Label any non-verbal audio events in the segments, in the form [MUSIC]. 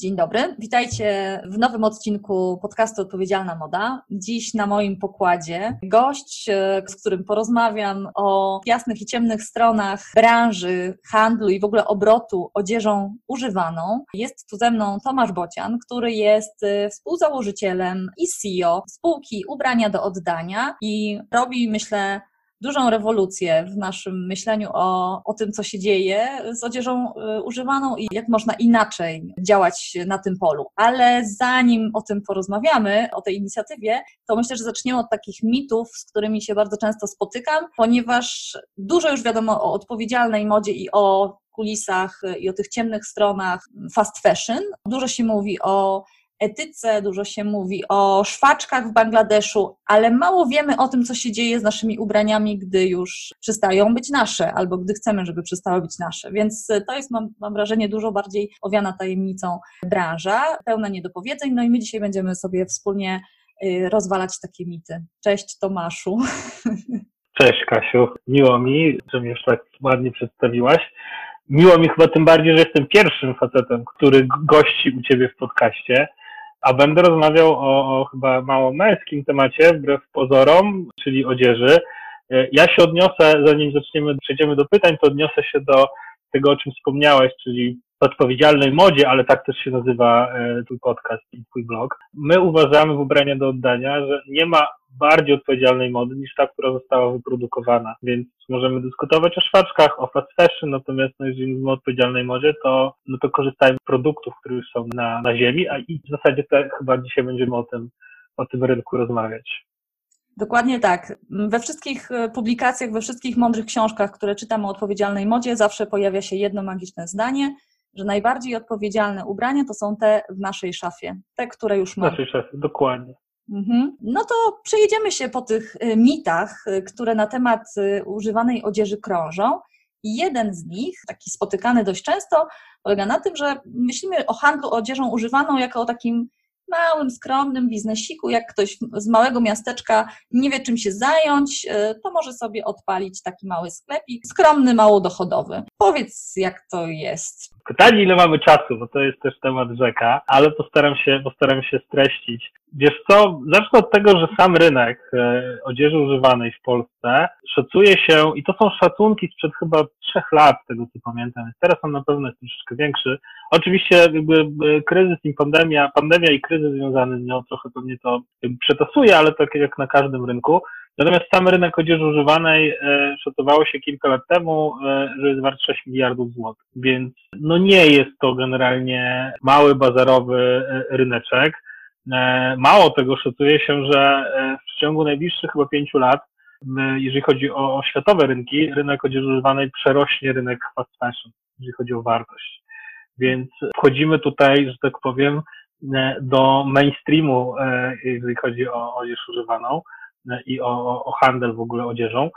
Dzień dobry, witajcie w nowym odcinku podcastu Odpowiedzialna Moda. Dziś na moim pokładzie gość, e, z którym porozmawiam o jasnych i ciemnych stronach branży, handlu i w ogóle obrotu odzieżą używaną. Jest tu ze mną Tomasz Bocian, który jest e, współzałożycielem i CEO spółki Ubrania do Oddania i robi, myślę, dużą rewolucję w naszym myśleniu o, o tym, co się dzieje z odzieżą y, używaną i jak można inaczej działać na tym polu. Ale zanim o tym porozmawiamy, o tej inicjatywie, to myślę, że zaczniemy od takich mitów, z którymi się bardzo często spotykam, ponieważ dużo już wiadomo o odpowiedzialnej modzie i o kulisach i o tych ciemnych stronach fast fashion. Dużo się mówi o etyce, dużo się mówi o szwaczkach w Bangladeszu, ale mało wiemy o tym, co się dzieje z naszymi ubraniami, gdy już przestają być nasze, albo gdy chcemy, żeby przestały być nasze. Więc to jest, mam, mam wrażenie, dużo bardziej owiana tajemnicą branża, pełna niedopowiedzeń. No i my dzisiaj będziemy sobie wspólnie y, rozwalać takie mity. Cześć Tomaszu. Cześć Kasiu, miło mi, że mnie już tak ładnie przedstawiłaś. Miło mi chyba tym bardziej, że jestem pierwszym facetem, który gości u Ciebie w podcaście a będę rozmawiał o, o chyba mało męskim temacie, wbrew pozorom, czyli odzieży. E, ja się odniosę, zanim zaczniemy, przejdziemy do pytań, to odniosę się do tego, o czym wspomniałeś, czyli odpowiedzialnej modzie, ale tak też się nazywa e, twój podcast i twój blog. My uważamy w ubrania do oddania, że nie ma bardziej odpowiedzialnej mody niż ta, która została wyprodukowana. Więc możemy dyskutować o szwaczkach, o fast fashion, natomiast no, jeżeli mówimy o odpowiedzialnej modzie, to, no to korzystajmy z produktów, które już są na, na ziemi, a i w zasadzie te, chyba dzisiaj będziemy o tym, o tym rynku rozmawiać. Dokładnie tak. We wszystkich e, publikacjach, we wszystkich mądrych książkach, które czytam o odpowiedzialnej modzie, zawsze pojawia się jedno magiczne zdanie, że najbardziej odpowiedzialne ubrania to są te w naszej szafie, te, które już mamy. W naszej szafie, dokładnie. Mhm. No to przejedziemy się po tych y, mitach, y, które na temat y, używanej odzieży krążą. Jeden z nich, taki spotykany dość często, polega na tym, że myślimy o handlu odzieżą używaną jako o takim małym, skromnym biznesiku, jak ktoś z małego miasteczka nie wie czym się zająć, to może sobie odpalić taki mały sklepik, skromny, mało dochodowy. Powiedz, jak to jest. Pytanie, ile mamy czasu, bo to jest też temat rzeka, ale postaram się, postaram się streścić. Wiesz co, zacznę od tego, że sam rynek e, odzieży używanej w Polsce szacuje się, i to są szacunki sprzed chyba trzech lat, tego co pamiętam, więc teraz on na pewno jest troszeczkę większy. Oczywiście jakby e, kryzys i pandemia, pandemia i kryzys związany z nią trochę pewnie to przetasuje, ale tak jak na każdym rynku. Natomiast sam rynek odzieży używanej e, szacowało się kilka lat temu, że jest wart 6 miliardów złotych, więc no nie jest to generalnie mały bazarowy ryneczek. E, mało tego szacuje się, że e, w przeciągu najbliższych chyba pięciu lat, jeżeli chodzi o, o światowe rynki, rynek odzieży używanej przerośnie rynek fast fashion, jeżeli chodzi o wartość. Więc wchodzimy tutaj, że tak powiem, e, do mainstreamu, jeżeli chodzi o odzież używaną i o, o handel w ogóle odzieżą.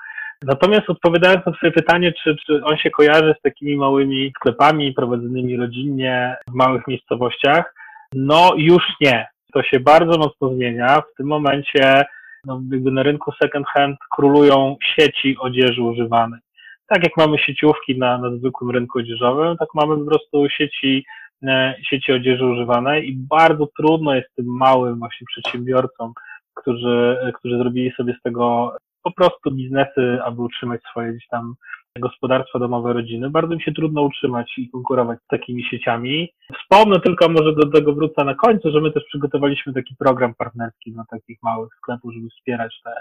Natomiast odpowiadając na Twoje pytanie, czy, czy on się kojarzy z takimi małymi sklepami prowadzonymi rodzinnie w małych miejscowościach, no już nie to się bardzo mocno zmienia. W tym momencie no, jakby na rynku second hand królują sieci odzieży używanej. Tak jak mamy sieciówki na, na zwykłym rynku odzieżowym, tak mamy po prostu sieci, e, sieci odzieży używanej i bardzo trudno jest tym małym właśnie przedsiębiorcom, którzy, którzy zrobili sobie z tego po prostu biznesy, aby utrzymać swoje gdzieś tam gospodarstwa domowe, rodziny, bardzo mi się trudno utrzymać i konkurować z takimi sieciami. Wspomnę tylko, może do tego wrócę na końcu, że my też przygotowaliśmy taki program partnerski dla takich małych sklepów, żeby wspierać te,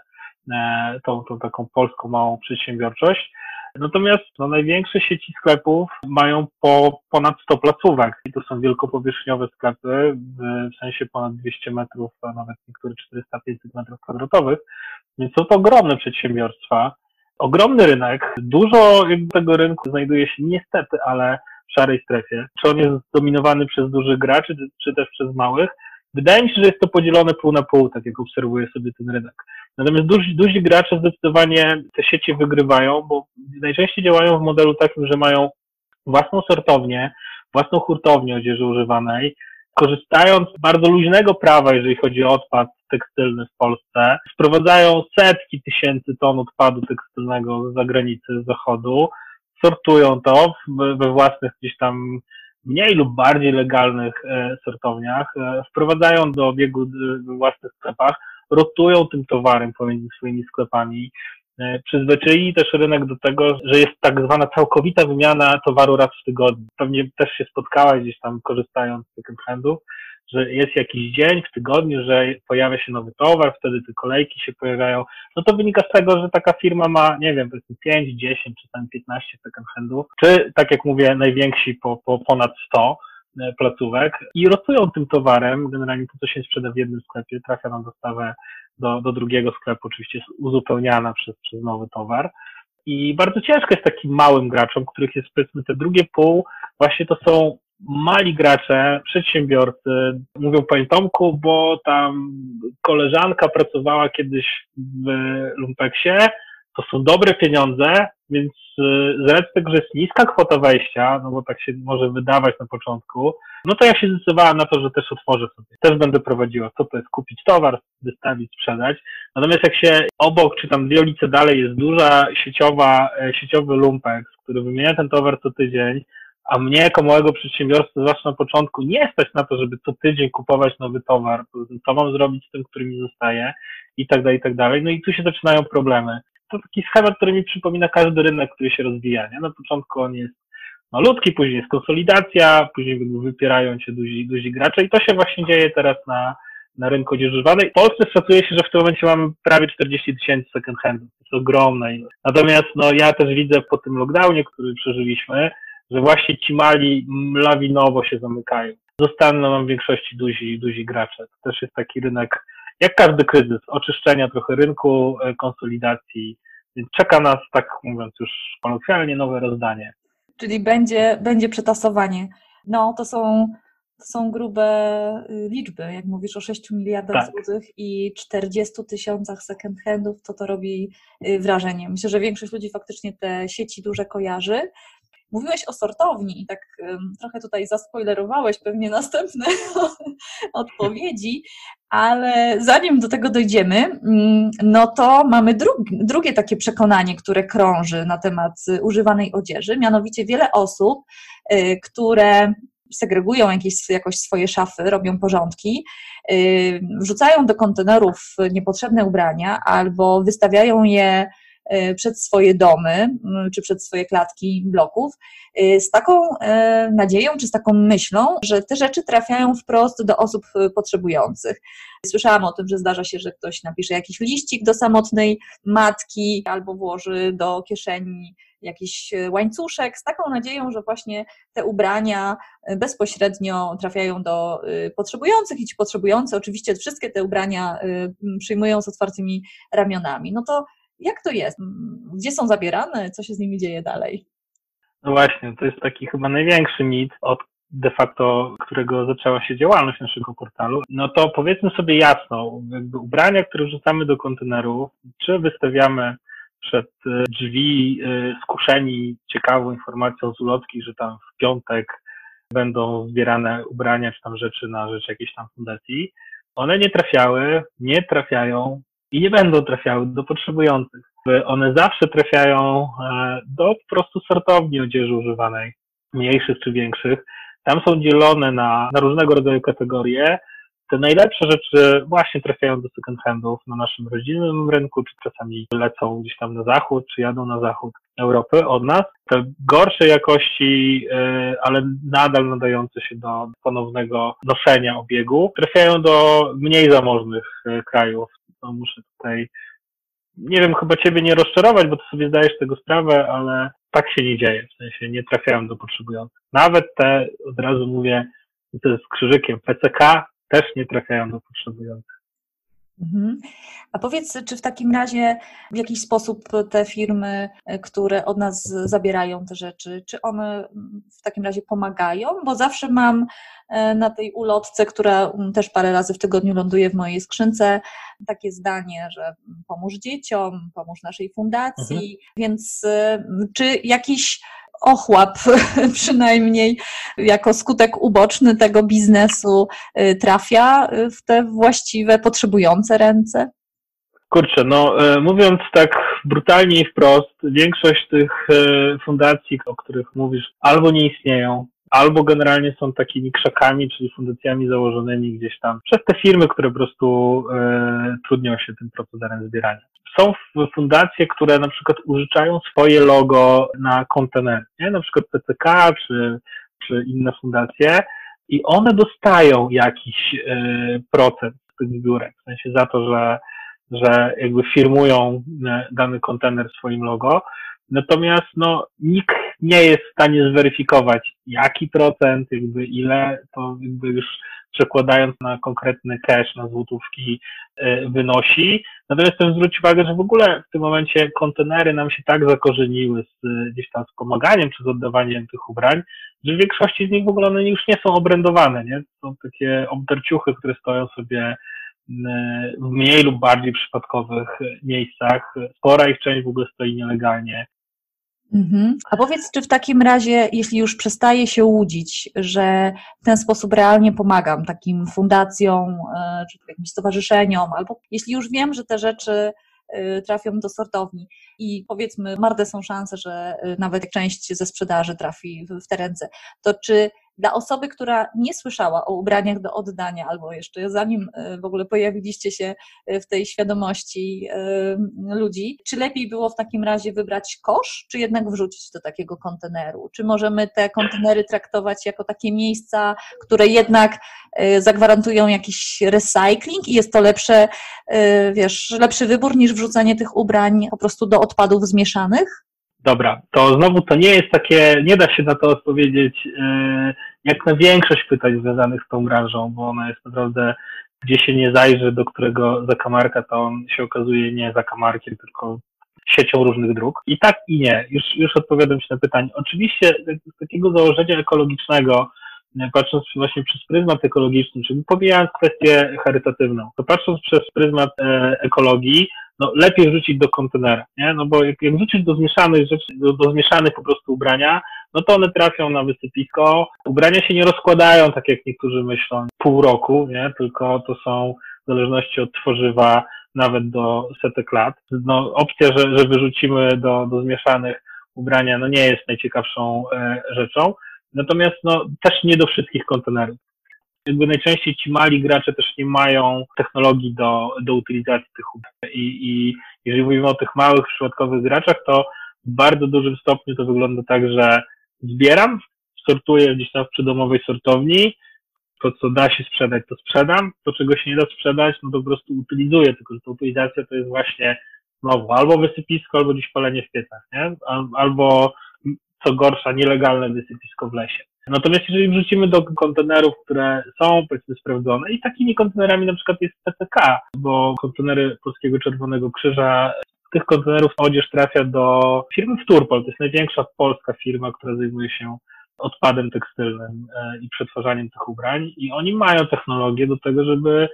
e, tą, tą taką polską małą przedsiębiorczość. Natomiast no, największe sieci sklepów mają po ponad 100 placówek i to są wielkopowierzchniowe sklepy, w, sensie ponad 200 metrów, a nawet niektóre 400-500 metrów kwadratowych, więc są to ogromne przedsiębiorstwa ogromny rynek, dużo tego rynku znajduje się niestety, ale w szarej strefie. Czy on jest zdominowany przez dużych graczy, czy, też przez małych? Wydaje mi się, że jest to podzielone pół na pół, tak jak obserwuję sobie ten rynek. Natomiast duzi, duzi gracze zdecydowanie te sieci wygrywają, bo najczęściej działają w modelu takim, że mają własną sortownię, własną hurtownię odzieży używanej, korzystając z bardzo luźnego prawa, jeżeli chodzi o odpad tekstylny w Polsce, sprowadzają setki tysięcy ton odpadu tekstylnego z zagranicy, z zachodu, sortują to we własnych gdzieś tam mniej lub bardziej legalnych sortowniach wprowadzają do obiegu w własnych sklepach, rotują tym towarem pomiędzy swoimi sklepami, E, przyzwyczaili też rynek do tego, że jest tak zwana całkowita wymiana towaru raz w tygodniu. Pewnie też się spotkałaś gdzieś tam korzystając z second handów, że jest jakiś dzień w tygodniu, że pojawia się nowy towar, wtedy te kolejki się pojawiają. No to wynika z tego, że taka firma ma, nie wiem, powiedzmy 5, 10 czy tam 15 second handów, czy tak jak mówię, najwięksi po, po ponad 100 e, placówek i rotują tym towarem. Generalnie to, co się sprzeda w jednym sklepie, trafia na dostawę do, do drugiego sklepu, oczywiście jest uzupełniana przez, przez nowy towar. I bardzo ciężko jest takim małym graczom, których jest powiedzmy te drugie pół, właśnie to są mali gracze, przedsiębiorcy, mówią Panie Tomku, bo tam koleżanka pracowała kiedyś w Lumpeksie, to są dobre pieniądze, więc y, z racji tego, że jest niska kwota wejścia, no bo tak się może wydawać na początku, no to ja się zdecydowałem na to, że też otworzę sobie. Też będę prowadziła, co to jest kupić towar, wystawić, sprzedać. Natomiast jak się obok, czy tam dwie ulice dalej jest duża sieciowa, e, sieciowy lumpek, który wymienia ten towar co tydzień, a mnie jako małego przedsiębiorcy zwłaszcza na początku nie stać na to, żeby co tydzień kupować nowy towar, co mam zrobić z tym, który mi zostaje i tak dalej, i tak dalej. No i tu się zaczynają problemy. To taki schemat, który mi przypomina każdy rynek, który się rozwija. Nie? Na początku on jest malutki, później jest konsolidacja, później wypierają się duzi, duzi gracze i to się właśnie dzieje teraz na, na rynku odzieży W Polsce szacuje się, że w tym momencie mamy prawie 40 tysięcy second handów. To jest ogromna ilość. Natomiast no, ja też widzę po tym lockdownie, który przeżyliśmy, że właśnie ci mali lawinowo się zamykają. Zostaną nam w większości duzi, duzi gracze. To też jest taki rynek, jak każdy kryzys, oczyszczenia trochę rynku, e, konsolidacji. Więc czeka nas, tak mówiąc już kolokwialnie, nowe rozdanie. Czyli będzie, będzie przetasowanie. No, to są, to są grube y, liczby. Jak mówisz o 6 miliardach tak. złotych i 40 tysiącach second handów, to to robi y, wrażenie. Myślę, że większość ludzi faktycznie te sieci duże kojarzy. Mówiłeś o sortowni i tak trochę tutaj zaspoilerowałeś pewnie [LAUGHS] następne odpowiedzi, ale zanim do tego dojdziemy, mm, no to mamy drugie takie przekonanie, które krąży na temat używanej odzieży, mianowicie wiele osób, y, które segregują jakieś, jakoś swoje szafy, robią porządki, y, wrzucają do kontenerów niepotrzebne ubrania albo wystawiają je przed swoje domy czy przed swoje klatki bloków e, z taką e, nadzieją czy z taką myślą, że te rzeczy trafiają wprost do osób potrzebujących. Słyszałam o tym, że zdarza się, że ktoś napisze jakiś liścik do samotnej matki albo włoży do kieszeni jakiś łańcuszek z taką nadzieją, że właśnie te ubrania bezpośrednio trafiają do potrzebujących i ci potrzebujący oczywiście wszystkie te ubrania przyjmują z otwartymi ramionami. No to jak to jest? Gdzie są zabierane? Co się z nimi dzieje dalej? No właśnie, to jest taki chyba największy mit, od de facto którego zaczęła się działalność naszego portalu, no to powiedzmy sobie jasno, jakby ubrania, które wrzucamy do kontenerów, czy wystawiamy przed e, drzwi e, skuszeni ciekawą informacją z ulotki, że tam w piątek będą zbierane ubrania czy tam rzeczy na rzecz jakiejś tam fundacji, one nie trafiały, nie trafiają i nie będą trafiały do potrzebujących. One zawsze trafiają e, do po prostu sortowni odzieży używanej, mniejszych czy większych. Tam są dzielone na, na różnego rodzaju kategorie. Te najlepsze rzeczy właśnie trafiają do second handów na naszym rodzinnym rynku, czy czasami lecą gdzieś tam na zachód, czy jadą na zachód Europy od nas. Te gorszej jakości, e, ale nadal nadające się do ponownego noszenia obiegu, trafiają do mniej zamożnych e, krajów to muszę tutaj, nie wiem, chyba ciebie nie rozczarować, bo ty sobie zdajesz tego sprawę, ale tak się nie dzieje, w sensie nie trafiają do potrzebujących. Nawet te, od razu mówię, to jest krzyżykiem, PCK też nie trafiają do potrzebujących. Mhm. A powiedz, czy w takim razie w jakiś sposób te firmy, e, które od nas zabierają te rzeczy, czy one w takim razie pomagają? Bo zawsze mam e, na tej ulotce, która też parę razy w tygodniu ląduje w mojej skrzynce, takie zdanie, że pomóż dzieciom, pomóż naszej fundacji, mhm. więc e, czy jakiś ochłap [LAUGHS] przynajmniej jako skutek uboczny tego biznesu y, trafia w te właściwe, potrzebujące ręce? Kurczę, no e, mówiąc tak brutalnie i wprost, większość tych e, fundacji, o których mówisz, albo nie istnieją, albo generalnie są takimi krzakami, czyli fundacjami założonymi gdzieś tam przez te firmy, które po prostu e, trudnią się tym procederem zbierania. Są fundacje, które na przykład użyczają swoje logo na kontenery, nie? na przykład PCK czy, czy inne fundacje i one dostają jakiś e, procent z tych zbiórek, w sensie za to, że, że jakby firmują e, dany kontener swoim logo, Natomiast no, nikt nie jest w stanie zweryfikować, jaki procent, jakby ile, to jakby już przekładając na konkretny cash, na złotówki e, wynosi. Natomiast chcę zwrócić uwagę, że w ogóle w tym momencie kontenery nam się tak zakorzeniły z gdzieś tam z pomaganiem czy z oddawaniem tych ubrań, że w większości z nich w ogóle one już nie są obrędowane, nie? Są takie obdarciuchy, które stoją sobie w mniej lub bardziej przypadkowych miejscach. Spora ich część w ogóle stoi nielegalnie. Mhm. A powiedz, czy w takim razie, jeśli już przestaje się łudzić, że w ten sposób realnie pomagam takim fundacjom, e, czy jakimś stowarzyszeniom, albo jeśli już wiem, że te rzeczy e, trafią do sortowni i powiedzmy, marne są szanse, że e, nawet część ze sprzedaży trafi w te ręce, to czy dla osoby, która nie słyszała o ubraniach do oddania, albo jeszcze zanim e, w ogóle pojawiliście się e, w tej świadomości e, ludzi, czy lepiej było w takim razie wybrać kosz, czy jednak wrzucić do takiego konteneru? Czy możemy te kontenery traktować jako takie miejsca, które jednak zagwarantują jakiś recycling i jest to lepsze, wiesz, lepszy wybór niż wrzucanie tych ubrań po prostu do odpadów zmieszanych? Dobra, to znowu to nie jest takie, nie da się na to odpowiedzieć jak na większość pytań związanych z tą branżą, bo ona jest naprawdę, gdzie się nie zajrzy, do którego zakamarka, to on się okazuje nie zakamarkiem, tylko siecią różnych dróg. I tak i nie. Już, już odpowiadam się na pytanie. Oczywiście z takiego założenia ekologicznego, patrząc właśnie przez pryzmat ekologiczny, czyli pomijając kwestię charytatywną, to patrząc przez pryzmat e, ekologii, no lepiej wrzucić do kontenera, nie? No bo jak, jak do zmieszanych rzeczy, do, do zmieszanych po prostu ubrania, no to one trafią na wysypisko. Ubrania się nie rozkładają, tak jak niektórzy myślą, pół roku, nie? Tylko to są w zależności od tworzywa nawet do setek lat. No, opcja, że, że wyrzucimy do, do zmieszanych ubrania, no nie jest najciekawszą e, rzeczą. Natomiast no, też nie do wszystkich kontenerów. Jakby najczęściej ci mali gracze też nie mają technologii do, do utylizacji tych ubrań. I, I jeżeli mówimy o tych małych, przypadkowych graczach, to w bardzo dużym stopniu to wygląda tak, że zbieram, sortuję gdzieś tam w przydomowej sortowni, to co da się sprzedać, to sprzedam, to czego się nie da sprzedać, no to po prostu utylizuję, tylko że ta utylizacja to jest właśnie znowu albo wysypisko, albo gdzieś palenie w piecach, nie? Albo co gorsza, nielegalne wysypisko w lesie. Natomiast jeżeli wrzucimy do kontenerów, które są powiedzmy sprawdzone i takimi kontenerami na przykład jest PCK, bo kontenery Polskiego Czerwonego Krzyża tych kontenerów odzież trafia do firmy Wturpol. To jest największa polska firma, która zajmuje się odpadem tekstylnym e, i przetwarzaniem tych ubrań i oni mają technologię do tego, żeby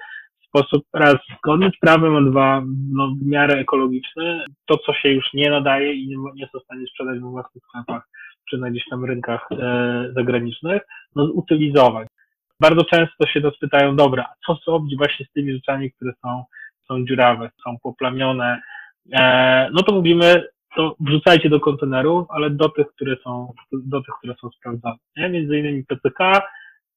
sposób raz zgodny z prawem, a dwa no, w miarę ekologiczny, to co się już nie nadaje i nie, nie są w stanie sprzedać we własnych sklepach czy na gdzieś tam rynkach e, zagranicznych, no utylizować. Bardzo często się nas pytają, dobra, co zrobić właśnie z tymi rzeczami, które są, są dziurawe, są poplamione, E, no to mówimy, to wrzucajcie do kontenerów, ale do tych, które są, do tych, które są sprawdzone. Nie? Między innymi PCK,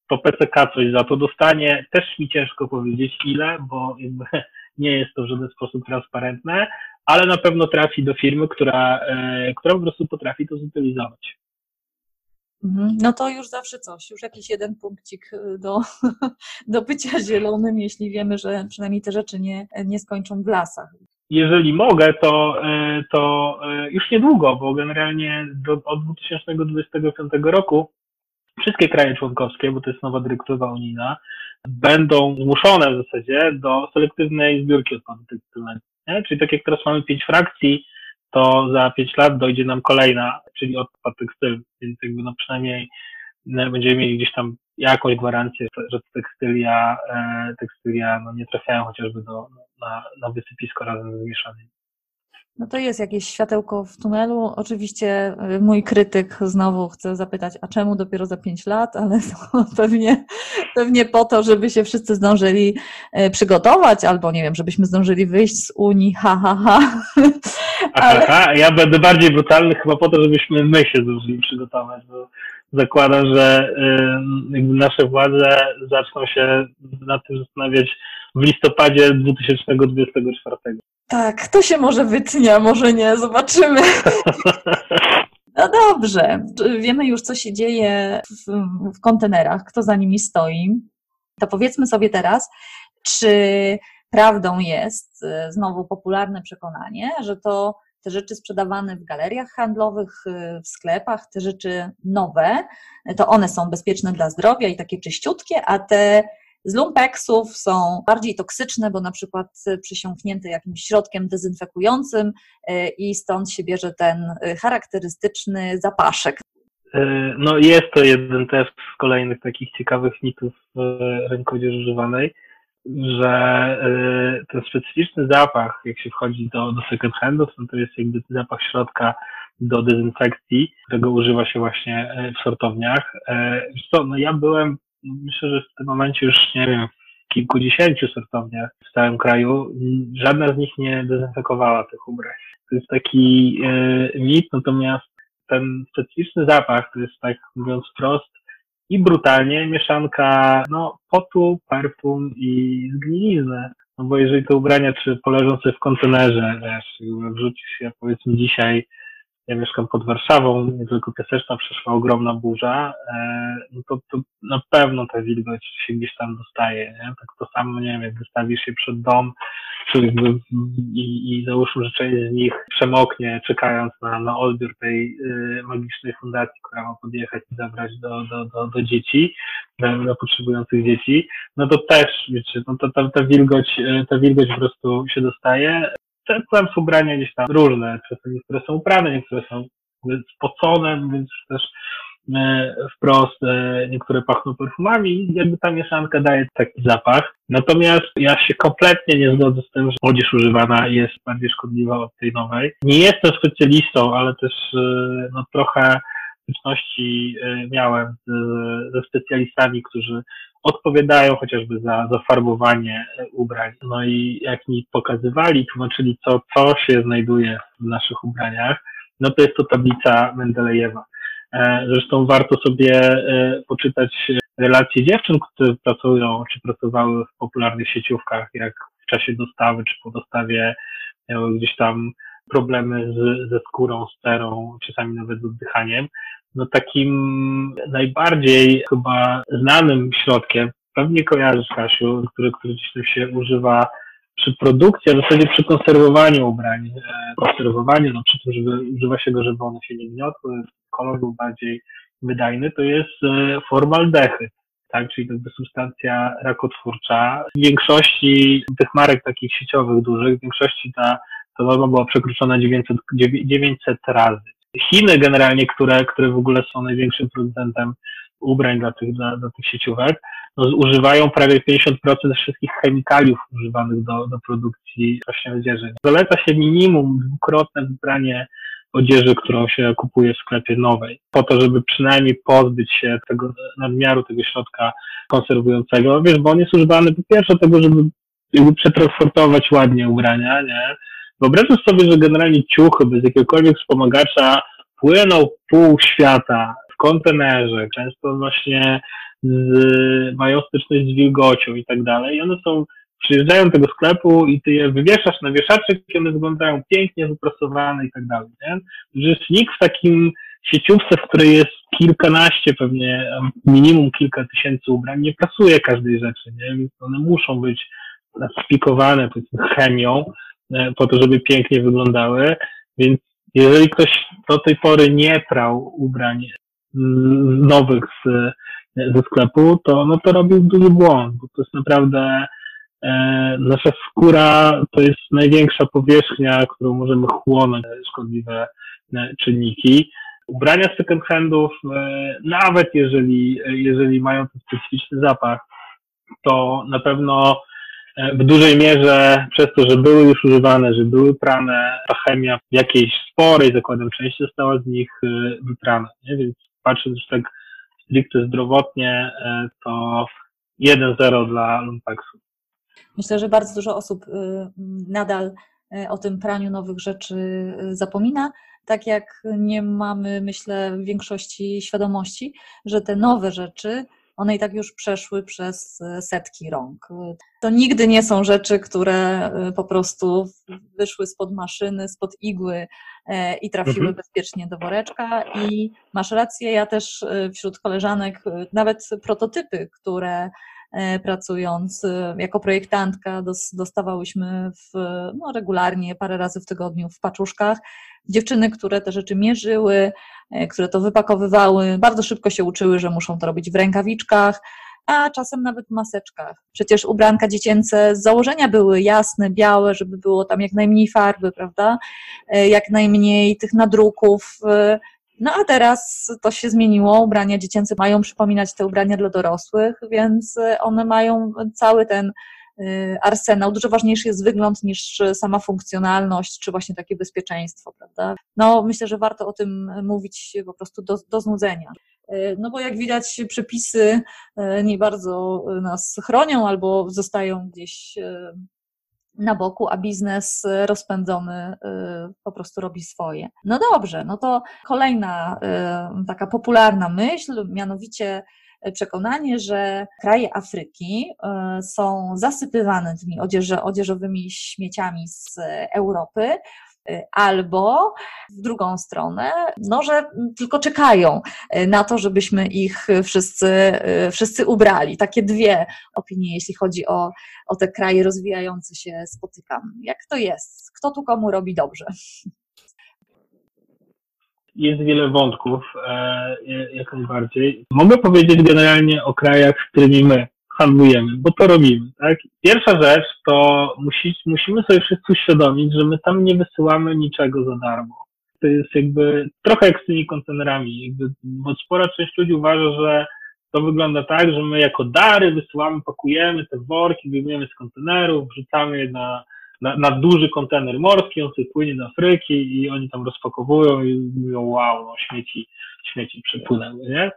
to PCK coś za to dostanie. Też mi ciężko powiedzieć ile, bo [LAUGHS] nie jest to w żaden sposób transparentne, ale na pewno trafi do firmy, która, e, która po prostu potrafi to zutylizować. Mhm. No to już zawsze coś, już jakiś jeden punkcik y, do, [LAUGHS] do bycia zielonym, jeśli wiemy, że przynajmniej te rzeczy nie, nie skończą w lasach jeżeli mogę, to, e, to e, już niedługo, bo generalnie do, od 2025 roku wszystkie kraje członkowskie, bo to jest nowa dyrektywa unijna, będą zmuszone w zasadzie do selektywnej zbiórki odpadów tekstylnego. Czyli tak jak teraz mamy pięć frakcji, to za pięć lat dojdzie nam kolejna, czyli odpad tekstylny, więc jakby no przynajmniej e, będziemy mieli gdzieś tam jakąś gwarancję, że tekstylia, tekstylia no nie trafiają chociażby do, na, na wysypisko razem z mieszanymi. No to jest jakieś światełko w tunelu. Oczywiście y, mój krytyk znowu chce zapytać, a czemu dopiero za pięć lat, ale [LAUGHS] to pewnie, pewnie po to, żeby się wszyscy zdążyli y, przygotować, albo nie wiem, żebyśmy zdążyli wyjść z Unii, ha, ha, ha. [LAUGHS] Ale... Ha, ha, ja będę bardziej brutalny chyba po to, żebyśmy my się zdążyli przygotować, bo zakładam, że nasze władze zaczną się nad tym zastanawiać w listopadzie 2024. Tak, to się może wytnie, może nie, zobaczymy. [LAUGHS] No dobrze, wiemy już, co się dzieje w, w kontenerach, kto za nimi stoi. To powiedzmy sobie teraz, czy prawdą jest y, znowu popularne przekonanie, że to te rzeczy sprzedawane w galeriach handlowych, y, w sklepach, te rzeczy nowe, to one są bezpieczne dla zdrowia i takie czyściutkie, a te z lumpeksów są bardziej toksyczne, bo na przykład przysiągnięte jakimś środkiem dezynfekującym y, i stąd się bierze ten charakterystyczny zapaszek. No jest to jeden też z kolejnych takich ciekawych mitów odzieży używanej że ten specyficzny zapach, jak się wchodzi do, do second handów, no to jest jakby zapach środka do dezynfekcji, którego używa się właśnie w sortowniach. Co, no ja byłem, myślę, że w tym momencie już, nie wiem, kilkudziesięciu sortowniach w całym kraju. Żadna z nich nie dezynfekowała tych ubrań. To jest taki mit, natomiast ten specyficzny zapach, to jest tak mówiąc wprost, i brutalnie mieszanka no, potu, perfum i zgnilizny. No bo jeżeli te ubrania czy poleżą w kontenerze, wiesz, wrzucisz je powiedzmy dzisiaj ja mieszkam pod Warszawą, niedaleko Piaseczna, przeszła ogromna burza, e, no to, to na pewno ta wilgoć się gdzieś tam dostaje, nie? Tak to samo, nie wiem, jak wystawisz się przed dom, czy jakby i, i załóżmy, że część z nich przemoknie, czekając na, na odbiór tej y, magicznej fundacji, która ma podjechać i zabrać do, do, do, do dzieci, do, do potrzebujących dzieci, no to też, wiecie, no to ta, ta wilgoć, y, ta wilgoć po prostu się dostaje te są ubrania gdzieś tam różne, niektóre są uprane, niektóre są spocone, więc też e, wprost e, niektóre pachną perfumami i jakby ta mieszanka daje taki zapach. Natomiast ja się kompletnie nie zgodzę z tym, że odzież używana jest bardziej szkodliwa od tej nowej. Nie jestem specjalistą, ale też e, no, trochę styczności miałem z, ze specjalistami, którzy odpowiadają chociażby za, za farbowanie ubrań. No i jak mi pokazywali, tłumaczyli, co, co się znajduje w naszych ubraniach, no to jest to tablica Mendelejewa. E, zresztą warto sobie e, poczytać relacje dziewczyn, które pracują czy pracowały w popularnych sieciówkach, jak w czasie dostawy czy po dostawie miały gdzieś tam problemy z, ze skórą, z cerą, czasami nawet z oddychaniem no takim najbardziej chyba znanym środkiem, pewnie kojarzysz Kasiu, który, który gdzieś się używa przy produkcji, a w zasadzie przy konserwowaniu ubrań, e, konserwowaniu, no przy tym, żeby używa się go, żeby one się nie gniotły, kolor był bardziej wydajny, to jest e, formaldehyd, tak, czyli to jest substancja rakotwórcza. W większości tych marek takich sieciowych dużych, w większości ta, ta norma była przekroczona 900, 900 razy. Chiny generalnie, które, które w ogóle są największym producentem ubrań dla tych, dla, dla tych sieciówek, no, używają prawie 50% wszystkich chemikaliów używanych do, do produkcji właśnie odzieży. Zaleca się minimum dwukrotne wybranie odzieży, którą się kupuje w sklepie nowej, po to, żeby przynajmniej pozbyć się tego nadmiaru tego środka konserwującego, wiesz, bo on jest używany po pierwsze tego, żeby przetransportować ładnie ubrania, nie? Wyobrażasz sobie, że generalnie ciuchy bez jakiegokolwiek wspomagacza płyną pół świata w kontenerze, często właśnie z, mają styczność z wilgocią i tak dalej i one są, przyjeżdżają do tego sklepu i ty je wywieszasz na wieszaczek i one wyglądają pięknie, wyprasowane i tak dalej, nie? Nikt w takim sieciówce, w której jest kilkanaście, pewnie minimum kilka tysięcy ubrań, nie prasuje każdej rzeczy, nie? Więc one muszą być spikowane powiedzmy chemią, po to, żeby pięknie wyglądały. Więc jeżeli ktoś do tej pory nie prał ubrań nowych z, ze sklepu, to, no to robił duży błąd, bo to jest naprawdę e, nasza skóra to jest największa powierzchnia, którą możemy chłonąć szkodliwe e, czynniki. Ubrania z second handów, e, nawet jeżeli, jeżeli mają ten specyficzny zapach, to na pewno E, w dużej mierze przez to, że były już używane, że były prane, ta chemia w jakiejś sporej, zakładam, części została z nich e, wyprana. Nie? Więc patrząc już tak stricte zdrowotnie, e, to 1-0 dla Lumpeksu. Myślę, że bardzo dużo osób nadal o tym praniu nowych rzeczy zapomina, tak jak nie mamy, myślę, w większości świadomości, że te nowe rzeczy one i tak już przeszły przez e, setki rąk. To nigdy nie są rzeczy, które e, po prostu wyszły spod maszyny, spod igły e, i trafiły mhm. bezpiecznie do woreczka. I masz rację, ja też wśród koleżanek nawet prototypy, które pracując jako projektantka dostawałyśmy w, no, regularnie, parę razy w tygodniu w paczuszkach. Dziewczyny, które te rzeczy mierzyły, które to wypakowywały, bardzo szybko się uczyły, że muszą to robić w rękawiczkach, a czasem nawet w maseczkach. Przecież ubranka dziecięce z założenia były jasne, białe, żeby było tam jak najmniej farby, prawda? E, jak najmniej tych nadruków. E, no a teraz to się zmieniło. Ubrania dziecięce mają przypominać te ubrania dla dorosłych, więc one mają cały ten arsenał. Dużo ważniejszy jest wygląd niż sama funkcjonalność, czy właśnie takie bezpieczeństwo, prawda? No, myślę, że warto o tym mówić po prostu do, do znudzenia. Y, no bo jak widać, przepisy y, nie bardzo nas chronią albo zostają gdzieś na boku, a biznes rozpędzony po prostu robi swoje. No dobrze, no to kolejna taka popularna myśl, mianowicie przekonanie, że kraje Afryki e, są zasypywane tymi odzieżowymi śmieciami z Europy, e, albo w drugą stronę, no, że tylko czekają e, na to, żebyśmy ich wszyscy, wszyscy ubrali. Takie dwie opinie, jeśli chodzi o, o te kraje rozwijające się, spotykam. Jak to jest? Kto tu komu robi dobrze? Jest wiele wątków, e, jak najbardziej. Mogę powiedzieć generalnie o krajach, z którymi my handlujemy, bo to robimy, tak? Pierwsza rzecz to musi, musimy sobie wszyscy uświadomić, że my tam nie wysyłamy niczego za darmo. To jest jakby trochę jak z tymi kontenerami, jakby, bo spora część ludzi uważa, że to wygląda tak, że my jako dary wysyłamy, pakujemy te worki, wyjmujemy z kontenerów, wrzucamy je na na, na, duży kontener morski, on sobie płynie do Afryki i oni tam rozpakowują i mówią, wow, no śmieci, śmieci przepłynęły, nie?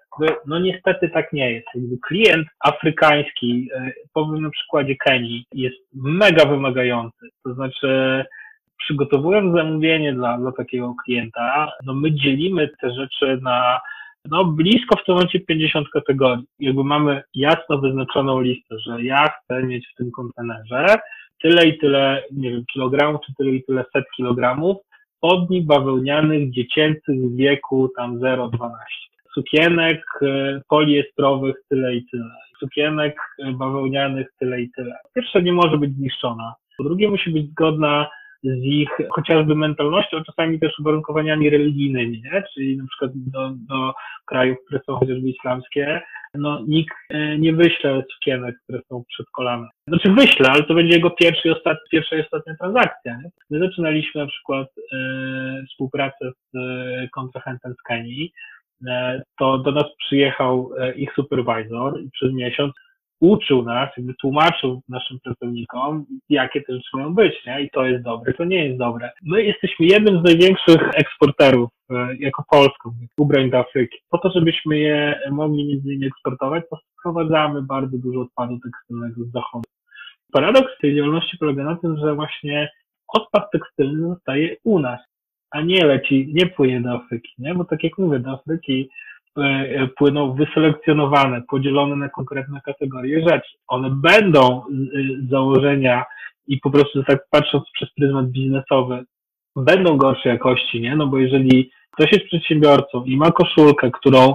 No niestety tak nie jest. Jakby klient afrykański, e, powiem na przykładzie Kenii, jest mega wymagający. To znaczy, przygotowując zamówienie dla, dla takiego klienta, no my dzielimy te rzeczy na no blisko w tym momencie 50 kategorii. Jakby mamy jasno wyznaczoną listę, że ja chcę mieć w tym kontenerze tyle i tyle, nie wiem, kilogramów, czy tyle i tyle set kilogramów spodni bawełnianych dziecięcych w wieku tam 0-12. Sukienek e, poliestrowych tyle i tyle. Sukienek e, bawełnianych tyle i tyle. Pierwsze nie może być zniszczona. Po drugie musi być zgodna z ich chociażby mentalnością, czasami też uwarunkowaniami religijnymi, nie? czyli na przykład do, do krajów, które są chociażby islamskie, no nikt e, nie wyśle sukienek, które są przedkolane. Znaczy wyśle, ale to będzie jego pierwszy i ostatni, pierwsza i ostatnia transakcja. Nie? My zaczynaliśmy na przykład e, współpracę z e, kontrahentem z Kenii, e, to do nas przyjechał e, ich supervisor i przez miesiąc uczył nas, jakby tłumaczył naszym pracownikom, jakie te rzeczy mają być, nie? I to jest dobre, to nie jest dobre. My jesteśmy jednym z największych eksporterów e, jako Polską ubrań do Afryki. Po to, żebyśmy je mogli między innymi eksportować, to sprowadzamy bardzo dużo odpadu tekstylnego z zachodu. Paradoks tej działalności polega na tym, że właśnie odpad tekstylny zostaje u nas, a nie leci, nie płynie do Afryki, nie? Bo tak jak mówię, do Afryki płyną wyselekcjonowane, podzielone na konkretne kategorie rzeczy. One będą z założenia i po prostu tak patrząc przez pryzmat biznesowy, będą gorszej jakości, nie? No bo jeżeli ktoś jest przedsiębiorcą i ma koszulkę, którą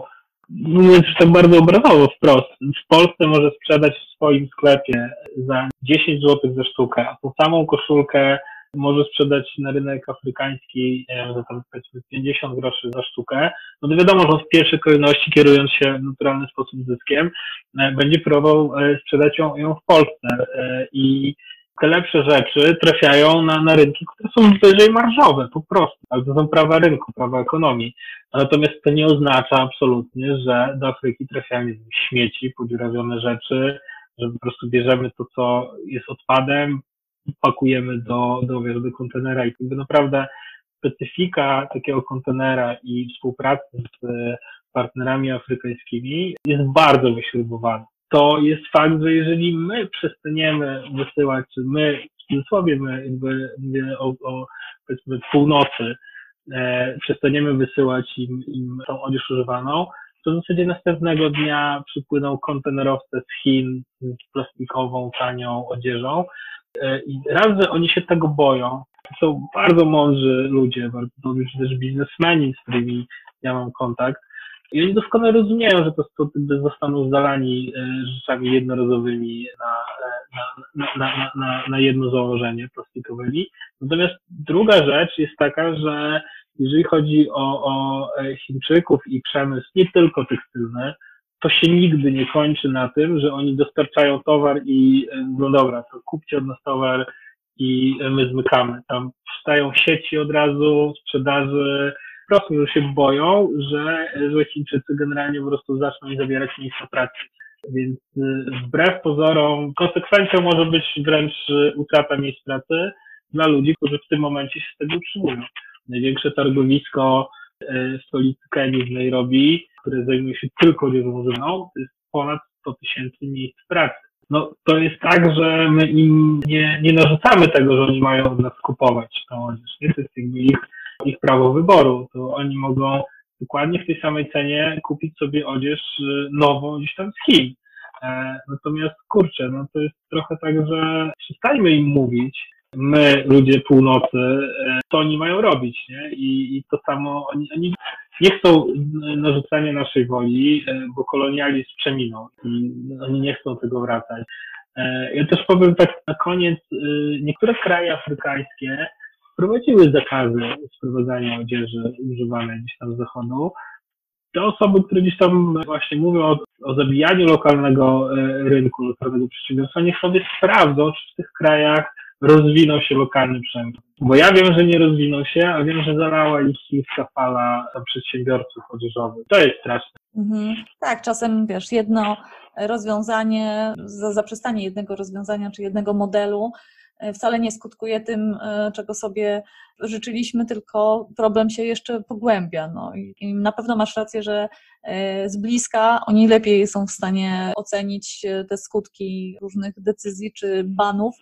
mówiąc już tak bardzo obrazowo wprost, w Polsce może sprzedać w swoim sklepie za 10 zł za sztukę, a tą samą koszulkę może sprzedać na rynek afrykański za tam powiedzmy 50 groszy za sztukę, no to wiadomo, że on w pierwszej kolejności, kierując się w naturalny sposób zyskiem, e, będzie próbował e, sprzedać ją, ją w Polsce e, i te lepsze rzeczy trafiają na, na rynki, które są wyżej marżowe, po prostu. Ale to są prawa rynku, prawa ekonomii. Natomiast to nie oznacza absolutnie, że do Afryki trafiają śmieci, podziurawione rzeczy, że po prostu bierzemy to, co jest odpadem, pakujemy do, do, wiesz, do kontenera i jakby naprawdę specyfika takiego kontenera i współpracy z partnerami afrykańskimi jest bardzo wyśrubowana. To jest fakt, że jeżeli my przestaniemy wysyłać, czy my, w cudzysłowie my, jakby mówię o, o powiedzmy północy, e, przestaniemy wysyłać im, im tą odzież używaną, to w zasadzie następnego dnia przypłyną kontenerowce z Chin z plastikową, tanią odzieżą. E, I raz, że oni się tego boją, są bardzo mądrzy ludzie, bardzo dobrzy też biznesmeni, z którymi ja mam kontakt. I oni doskonale rozumieją, że to zostaną zalani e, rzeczami jednorazowymi na, na, na, na, na jedno założenie plastikowymi. Natomiast druga rzecz jest taka, że jeżeli chodzi o, o Chińczyków i przemysł, nie tylko tekstylny, to się nigdy nie kończy na tym, że oni dostarczają towar i no dobra, to kupcie od nas towar i my zmykamy. Tam wstają sieci od razu, sprzedaży, po prostu już się boją, że, że Chińczycy generalnie po prostu zaczną zabierać miejsca pracy. Więc wbrew pozorom konsekwencją może być wręcz utrata miejsc pracy dla ludzi, którzy w tym momencie się z tego utrzymują. Największe targowisko y, w stolicy Kenii w Nairobi, które zajmuje się tylko odzieżą to jest ponad 100 tysięcy miejsc pracy. No, to jest tak, że my im nie, nie narzucamy tego, że oni mają od nas kupować tą odzież. Nie? To jest jakby ich, ich prawo wyboru. To oni mogą dokładnie w tej samej cenie kupić sobie odzież y, nową gdzieś tam z Chin. E, natomiast kurczę, no to jest trochę tak, że przestańmy im mówić, my, ludzie północy, e, co oni mają robić, nie? I, i to samo, oni, oni nie chcą narzucania naszej woli, e, bo kolonializm przeminął i oni nie chcą tego wracać. E, ja też powiem tak na koniec, niektóre kraje afrykańskie wprowadziły zakazy sprowadzania odzieży używanej gdzieś tam z zachodu. Te osoby, które gdzieś tam właśnie mówią o, o zabijaniu lokalnego rynku, lokalnego przedsiębiorstwa, niech sobie sprawdzą, czy w tych krajach rozwinął się lokalny przemysł. Bo ja wiem, że nie rozwinął się, a wiem, że zalała ich chińska fala przedsiębiorców odzieżowych. To jest straszne. Mhm. Tak, czasem wiesz, jedno rozwiązanie, za zaprzestanie jednego rozwiązania czy jednego modelu e, wcale nie skutkuje tym, e, czego sobie życzyliśmy, tylko problem się jeszcze pogłębia. No i na pewno masz rację, że e, z bliska oni lepiej są w stanie ocenić te skutki różnych decyzji czy banów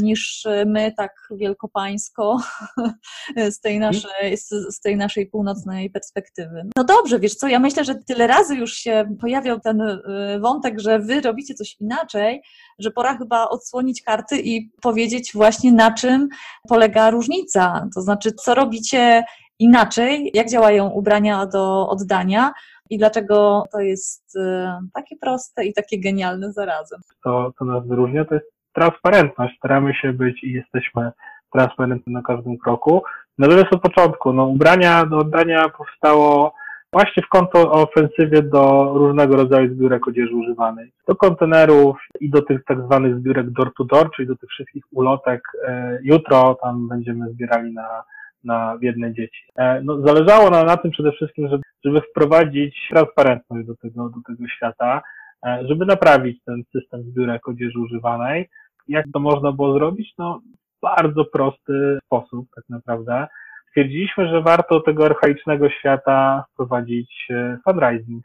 niż my tak wielkopańsko [LAUGHS] z tej naszej, z tej naszej północnej perspektywy. No dobrze, wiesz co, ja myślę, że tyle razy już się pojawiał ten e, wątek, że wy robicie coś inaczej, że pora chyba odsłonić karty i powiedzieć właśnie na czym polega różnica, to znaczy co robicie inaczej, jak działają ubrania do oddania, i dlaczego to jest e, takie proste i takie genialne zarazem. To, co nas wyróżnia, to jest transparentność. Staramy się być i jesteśmy transparentni na każdym kroku. Natomiast od początku, no, ubrania do oddania powstało właśnie w kontrofensywie do różnego rodzaju zbiórek odzieży używanej. Do kontenerów i do tych tak zwanych zbiórek door-to-door, czyli do tych wszystkich ulotek. E, jutro tam będziemy zbierali na, na biedne dzieci. E, no, zależało nam na tym przede wszystkim, żeby, żeby wprowadzić transparentność do tego, do tego świata, e, żeby naprawić ten system zbiórek odzieży używanej, jak to można było zrobić? No, bardzo prosty sposób, tak naprawdę. Stwierdziliśmy, że warto tego archaicznego świata wprowadzić e, fundraising.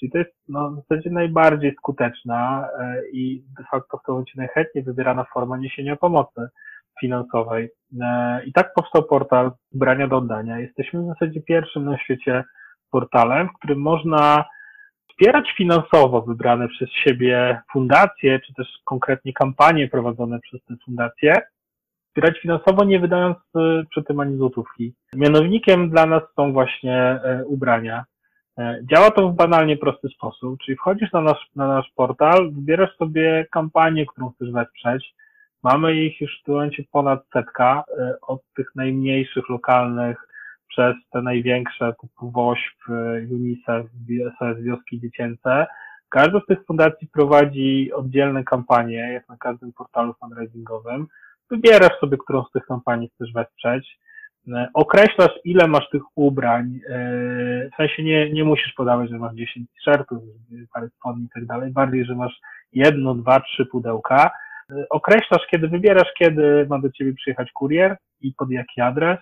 Czyli to jest no, w zasadzie najbardziej skuteczna e, i de facto w tym momencie najchętniej wybierana forma niesienia pomocy finansowej. E, I tak powstał portal Brania do oddania. Jesteśmy w zasadzie pierwszym na świecie portalem, w którym można wspierać finansowo wybrane przez siebie fundacje, czy też konkretnie kampanie prowadzone przez te fundacje, wspierać finansowo, nie wydając e, przy tym ani złotówki. Mianownikiem dla nas są właśnie e, ubrania. E, działa to w banalnie prosty sposób, czyli wchodzisz na nasz, na nasz portal, wybierasz sobie kampanię, którą chcesz wesprzeć. Mamy ich już w tym momencie ponad setka, od tych najmniejszych, lokalnych, przez te największe typu WOŚP, UNICEF, SOS Wioski Dziecięce. Każda z tych fundacji prowadzi oddzielne kampanie, jak na każdym portalu fundraisingowym. Wybierasz sobie, którą z tych kampanii chcesz wesprzeć. Określasz, ile masz tych ubrań. W sensie nie, nie musisz podawać, że masz 10 t-shirtów, parę spodni i tak dalej. Bardziej, że masz jedno, dwa, trzy pudełka. Określasz, kiedy wybierasz, kiedy ma do ciebie przyjechać kurier i pod jaki adres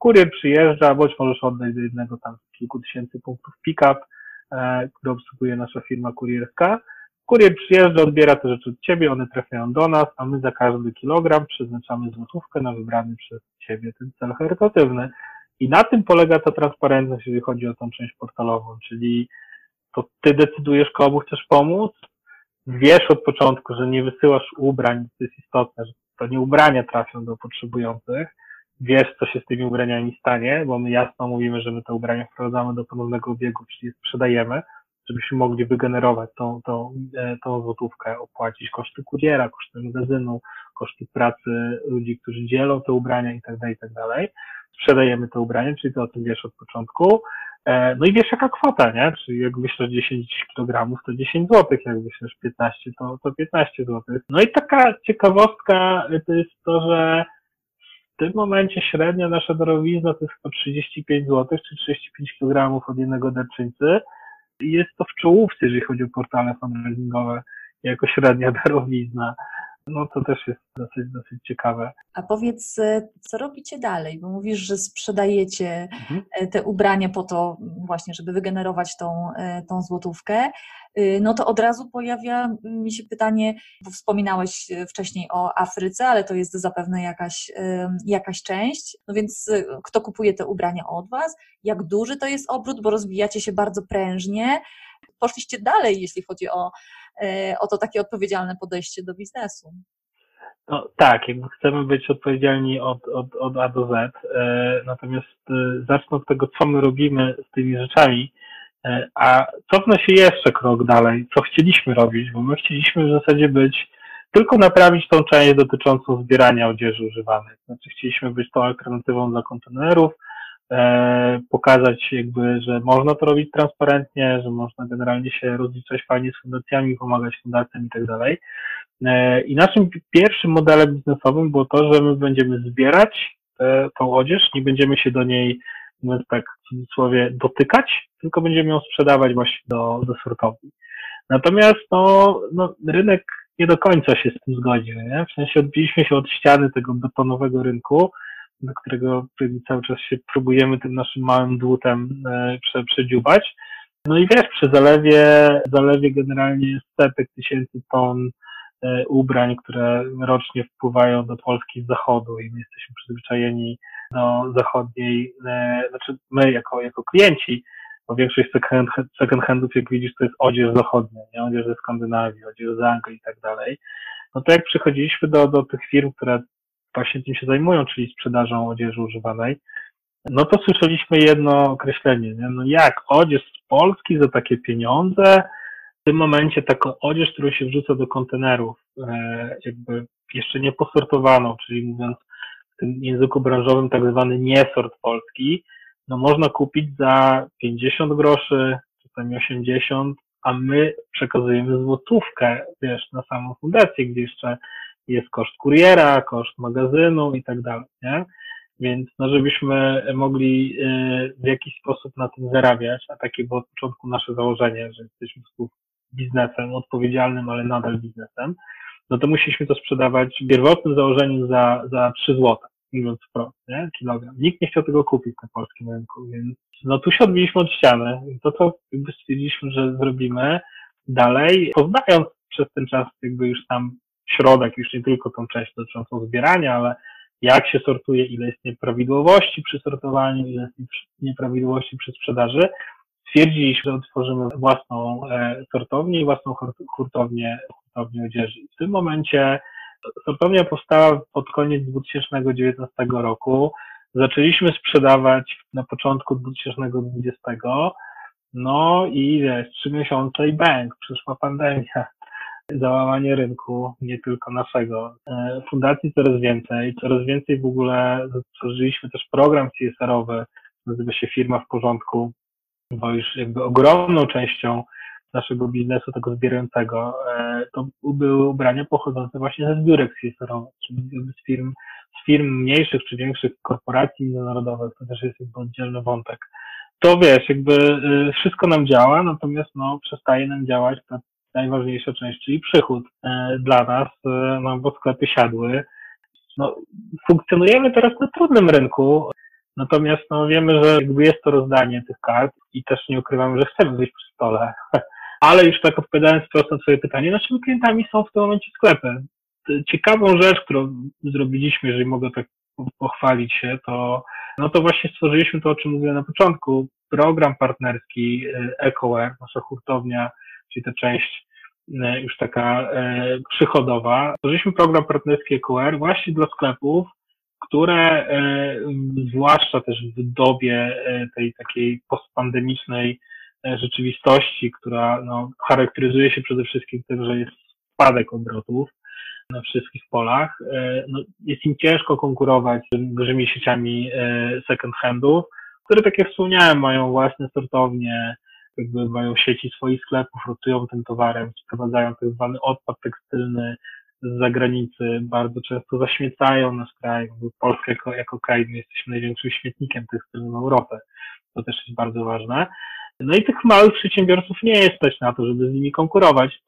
kurier przyjeżdża, bądź możesz oddać do jednego tam kilku tysięcy punktów pick-up, e, który obsługuje nasza firma kurierska. Kurier przyjeżdża, odbiera te rzeczy od ciebie, one trafiają do nas, a my za każdy kilogram przeznaczamy złotówkę na wybrany przez ciebie ten cel charytatywny. I na tym polega ta transparentność, jeżeli chodzi o tą część portalową, czyli to ty decydujesz, komu chcesz pomóc, wiesz od początku, że nie wysyłasz ubrań, to jest istotne, że to nie ubrania trafią do potrzebujących, wiesz, co się z tymi ubraniami stanie, bo my jasno mówimy, że my te ubrania wprowadzamy do ponownego obiegu, czyli sprzedajemy, żebyśmy mogli wygenerować tą, tą, e, tą złotówkę, opłacić koszty kuriera, koszty magazynu, koszty pracy ludzi, którzy dzielą te ubrania i tak dalej, i tak. Sprzedajemy te ubrania, czyli to o tym wiesz od początku. E, no i wiesz jaka kwota, nie? Czyli jak wyślesz 10 kg, to 10 zł, jak wyślesz 15, to, to 15 zł. No i taka ciekawostka to jest to, że w tym momencie średnia nasza darowizna to jest chyba 35 zł, czy 35 kg od jednego darczyńcy. Jest to w czołówce, jeżeli chodzi o portale fundraisingowe, jako średnia [LAUGHS] darowizna. No to też jest dosyć, dosyć ciekawe. A powiedz, e, co robicie dalej? Bo mówisz, że sprzedajecie mhm. E, te ubrania po to właśnie, żeby wygenerować tą, e, tą złotówkę. No to od razu pojawia mi się pytanie, bo wspominałeś wcześniej o Afryce, ale to jest zapewne jakaś, jakaś część. No więc kto kupuje te ubrania od Was? Jak duży to jest obrót, bo rozwijacie się bardzo prężnie. Poszliście dalej, jeśli chodzi o o to takie odpowiedzialne podejście do biznesu. No, tak, jakby chcemy być odpowiedzialni od, od, od A do Z, e, natomiast e, zacznę od tego, co my robimy z tymi rzeczami, e, a cofnę się jeszcze krok dalej, co chcieliśmy robić, bo my chcieliśmy w zasadzie być, tylko naprawić tą część dotyczącą zbierania odzieży używanej. Znaczy chcieliśmy być tą alternatywą dla kontenerów, E, pokazać jakby, że można to robić transparentnie, że można generalnie się rozliczać fajnie z fundacjami, pomagać fundacjom i tak dalej. E, I naszym pierwszym modelem biznesowym było to, że my będziemy zbierać tą odzież, nie będziemy się do niej, mówiąc tak w cudzysłowie, dotykać, tylko będziemy ją sprzedawać właśnie do, do sortowni. Natomiast no, no, rynek nie do końca się z tym zgodził, nie? W sensie odbiliśmy się od ściany tego betonowego rynku, do którego cały czas się próbujemy tym naszym małym dłutem e, prze, przedziubać. No i wiesz, przy zalewie, zalewie generalnie setek tysięcy ton e, ubrań, które rocznie wpływają do Polski z zachodu i my jesteśmy przyzwyczajeni do zachodniej, e, znaczy my jako, jako klienci, bo większość second, handów, jak widzisz, to jest odzież zachodnia, nie? odzież ze Skandynawii, odzież z Anglii i tak dalej. No to jak przychodziliśmy do, do tych firm, które właśnie tym się zajmują, czyli sprzedażą odzieży używanej, no to słyszeliśmy jedno określenie, nie? no jak odzież z Polski za takie pieniądze, w tym momencie taką odzież, którą się wrzuca do kontenerów, e, jakby jeszcze nie posortowaną, czyli mówiąc w tym języku branżowym tak zwany niesort polski, no można kupić za 50 groszy, czasami 80, a my przekazujemy złotówkę, wiesz, na samą fundację, gdzie jeszcze jest koszt kuriera, koszt magazynu i tak dalej, nie? Więc no, żebyśmy mogli y, w jakiś sposób na tym zarabiać, a takie było od początku nasze założenie, że jesteśmy biznesem odpowiedzialnym, ale nadal biznesem, no to musieliśmy to sprzedawać w pierwotnym założeniu za, za 3 zł, mówiąc wprost, nie? Kilogram. Nikt nie chciał tego kupić na polskim rynku, więc no tu się odbiliśmy od ściany. To, co jakby stwierdziliśmy, że zrobimy dalej, poznając przez ten czas jakby już tam środek, już nie tylko tą część dotyczącą zbierania, ale jak się sortuje, ile jest nieprawidłowości przy sortowaniu, ile jest nieprawidłowości przy sprzedaży, stwierdziliśmy, że otworzymy własną e, sortownię i własną hurtownię, hurtownię odzieży. W tym momencie sortownia powstała pod koniec 2019 roku. Zaczęliśmy sprzedawać na początku 2020. No i wiesz, trzy miesiące i bank, przyszła pandemia załamanie rynku, nie tylko naszego. E, fundacji coraz więcej, coraz więcej w ogóle stworzyliśmy też program CSR-owy, nazywa się Firma w Porządku, bo już jakby ogromną częścią naszego biznesu, tego zbierającego, e, to były ubrania pochodzące właśnie ze zbiórek CSR-owych, czyli z firm, z firm mniejszych czy większych korporacji międzynarodowych, to też jest jakby oddzielny wątek. To wiesz, jakby e, wszystko nam działa, natomiast no, przestaje nam działać ta najważniejsza część, czyli przychód e, dla nas, e, no bo sklepy siadły. No, funkcjonujemy teraz na trudnym rynku, natomiast no, wiemy, że jakby jest to rozdanie tych kart i też nie ukrywamy, że chcemy być przy stole. [LAUGHS] Ale już tak odpowiadając wprost na Twoje pytanie, naszymi klientami są w tym momencie sklepy. Ciekawą rzecz, którą zrobiliśmy, jeżeli mogę tak pochwalić się, to no to właśnie stworzyliśmy to, o czym mówiłem na początku, program partnerski y, EcoWare, nasza hurtownia, czyli ta część y, już taka y, przychodowa. Stworzyliśmy program partnerski EcoWare właśnie dla sklepów, które zwłaszcza też w dobie tej takiej postpandemicznej rzeczywistości, która no, charakteryzuje się przede wszystkim tym, że jest spadek obrotów na wszystkich polach. No, jest im ciężko konkurować z dużymi sieciami second handów, które, tak jak wspomniałem, mają własne sortownie, jakby mają sieci swoich sklepów, rotują tym towarem, sprowadzają tak zwany odpad tekstylny z zagranicy, bardzo często zaśmiecają nasz kraj. Polska jako, jako kraj my jesteśmy największym śmietnikiem tekstylnym Europy. To też jest bardzo ważne. No i tych małych przedsiębiorców nie jest stać na to, żeby z nimi konkurować.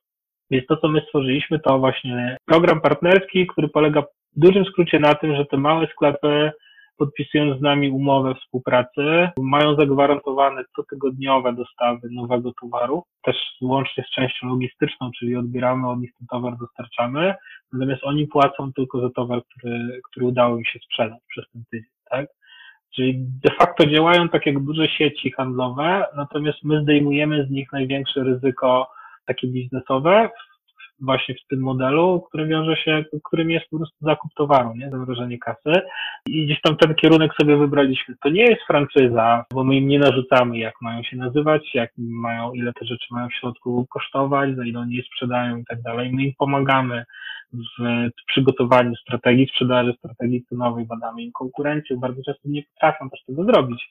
Więc to, co my stworzyliśmy, to właśnie program partnerski, który polega w dużym skrócie na tym, że te małe sklepy podpisując z nami umowę współpracy, mają zagwarantowane cotygodniowe dostawy nowego towaru, też łącznie z częścią logistyczną, czyli odbieramy od nich ten towar, dostarczamy, natomiast oni płacą tylko za towar, który, który udało im się sprzedać przez ten tydzień, tak? Czyli de facto działają tak jak duże sieci handlowe, natomiast my zdejmujemy z nich największe ryzyko takie biznesowe właśnie w tym modelu, który wiąże się, którym jest po prostu zakup towaru, nie? Zamrożenie kasy. I gdzieś tam ten kierunek sobie wybraliśmy. To nie jest franczyza, bo my im nie narzucamy, jak mają się nazywać, jak mają, ile te rzeczy mają w środku kosztować, za ile oni je sprzedają i tak dalej. My im pomagamy w przygotowaniu strategii sprzedaży, strategii cenowej, badamy im konkurencję. Bardzo często nie potrafią też tego zrobić.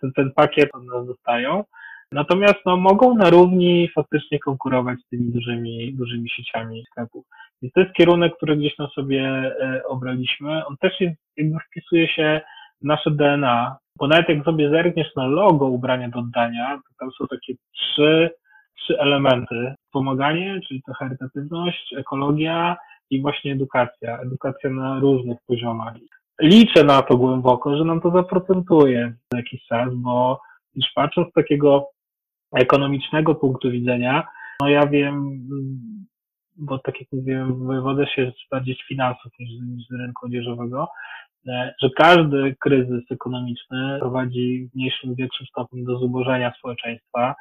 Ten, ten pakiet od nas dostają. Natomiast no, mogą na równi faktycznie konkurować z tymi dużymi, dużymi sieciami sklepów. Więc to jest kierunek, który gdzieś tam sobie e, obraliśmy. On też jest, jakby wpisuje się w nasze DNA, bo nawet jak sobie zerkniesz na logo ubrania do oddania, to tam są takie trzy, trzy elementy. Pomaganie, czyli to charytatywność, ekologia i właśnie edukacja. Edukacja na różnych poziomach. Liczę na to głęboko, że nam to zaprocentuje za jakiś czas, bo już patrząc z takiego ekonomicznego punktu widzenia, no ja wiem, bo tak jak mówiłem, wojewodę się bardziej z finansów niż, niż z rynku odzieżowego, e, że każdy kryzys ekonomiczny prowadzi w mniejszym, większym stopniu do zubożenia społeczeństwa.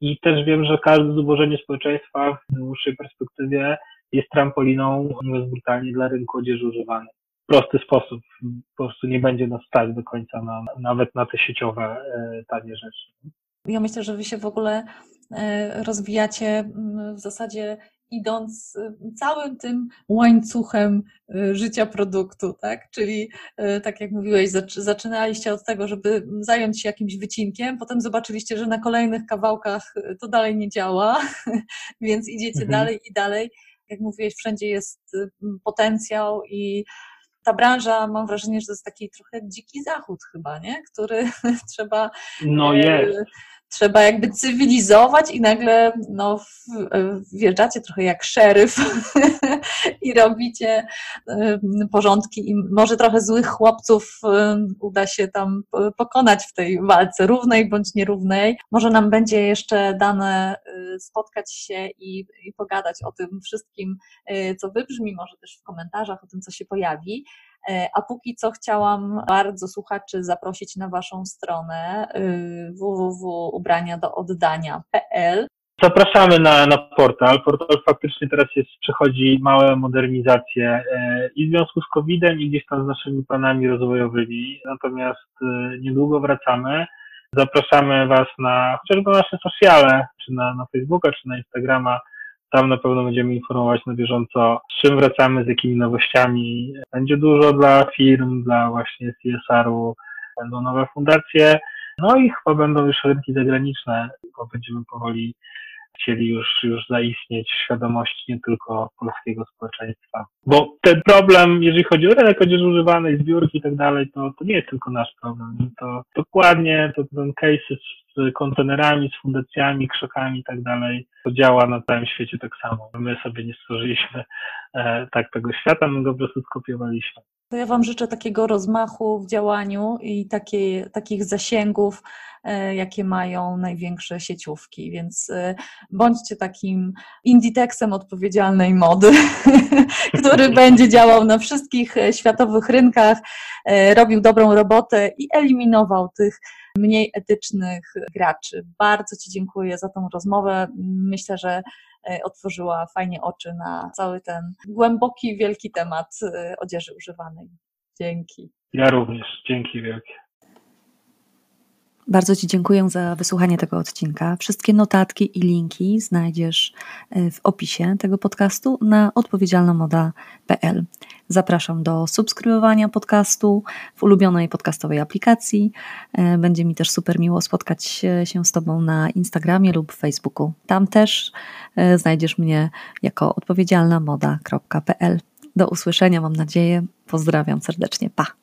I też wiem, że każde zubożenie społeczeństwa w dłuższej perspektywie jest trampoliną, mówiąc brutalnie, dla rynku odzieży używanej. W prosty sposób. Po prostu nie będzie nas stać do końca na, nawet na te sieciowe, e, tanie rzeczy. Ja myślę, że wy się w ogóle e, rozwijacie mm, w zasadzie idąc e, całym tym łańcuchem e, życia produktu, tak? Czyli tak jak mówiłeś, zaczynaliście od tego, żeby zająć się jakimś wycinkiem, potem zobaczyliście, że na kolejnych kawałkach to dalej nie działa, [LAUGHS] więc idziecie mhm. dalej i dalej. Jak mówiłeś, wszędzie jest potencjał i ta branża, mam wrażenie, że to jest taki trochę dziki zachód chyba, nie? Który [LAUGHS] trzeba... No jest trzeba jakby cywilizować i nagle no, wjeżdżacie trochę jak szeryf [LAUGHS] i robicie porządki i może trochę złych chłopców uda się tam pokonać w tej walce równej bądź nierównej. Może nam będzie jeszcze dane y, spotkać się i, i pogadać o tym wszystkim, y, co wybrzmi, może też w komentarzach o tym, co się pojawi. E, a póki co chciałam bardzo słuchaczy zaprosić na Waszą stronę y, www.ubraniadooddania.pl. Zapraszamy na, na portal. Portal faktycznie teraz jest, przechodzi małe modernizacje e, i w związku z COVID-em, i gdzieś tam z naszymi planami rozwojowymi. Natomiast e, niedługo wracamy. Zapraszamy Was na chociażby nasze sociale, czy na, na Facebooka, czy na Instagrama tam na pewno będziemy informować na bieżąco, z czym wracamy, z jakimi nowościami. Będzie dużo dla firm, dla właśnie CSR-u, będą nowe fundacje, no i chyba będą już rynki zagraniczne, bo będziemy powoli chcieli już, już zaistnieć w świadomości nie tylko polskiego społeczeństwa. Bo ten problem, jeżeli chodzi o rynek odzieży używanej, zbiórki i tak dalej, to, to nie jest tylko nasz problem. To dokładnie to ten case z kontenerami, z fundacjami, krzakami i tak dalej, to działa na całym świecie tak samo. My sobie nie stworzyliśmy e, tak tego świata, my go po prostu skopiowaliśmy. To ja Wam życzę takiego rozmachu w działaniu i takie, takich zasięgów jakie mają największe sieciówki, więc bądźcie takim inditexem odpowiedzialnej mody, [LAUGHS] który będzie działał na wszystkich światowych rynkach, robił dobrą robotę i eliminował tych mniej etycznych graczy. Bardzo Ci dziękuję za tą rozmowę. Myślę, że e, otworzyła fajnie oczy na cały ten głęboki, wielki temat e, odzieży używanej. Dzięki. Ja również. Dzięki wielkie. Bardzo Ci dziękuję za wysłuchanie tego odcinka. Wszystkie notatki i linki znajdziesz e, w opisie tego podcastu na odpowiedzialnamoda.pl. Zapraszam do subskrybowania podcastu w ulubionej podcastowej aplikacji. E, będzie mi też super miło spotkać się z Tobą na Instagramie lub Facebooku. Tam też e, znajdziesz mnie jako odpowiedzialnamoda.pl. Do usłyszenia, mam nadzieję. Pozdrawiam serdecznie. Pa!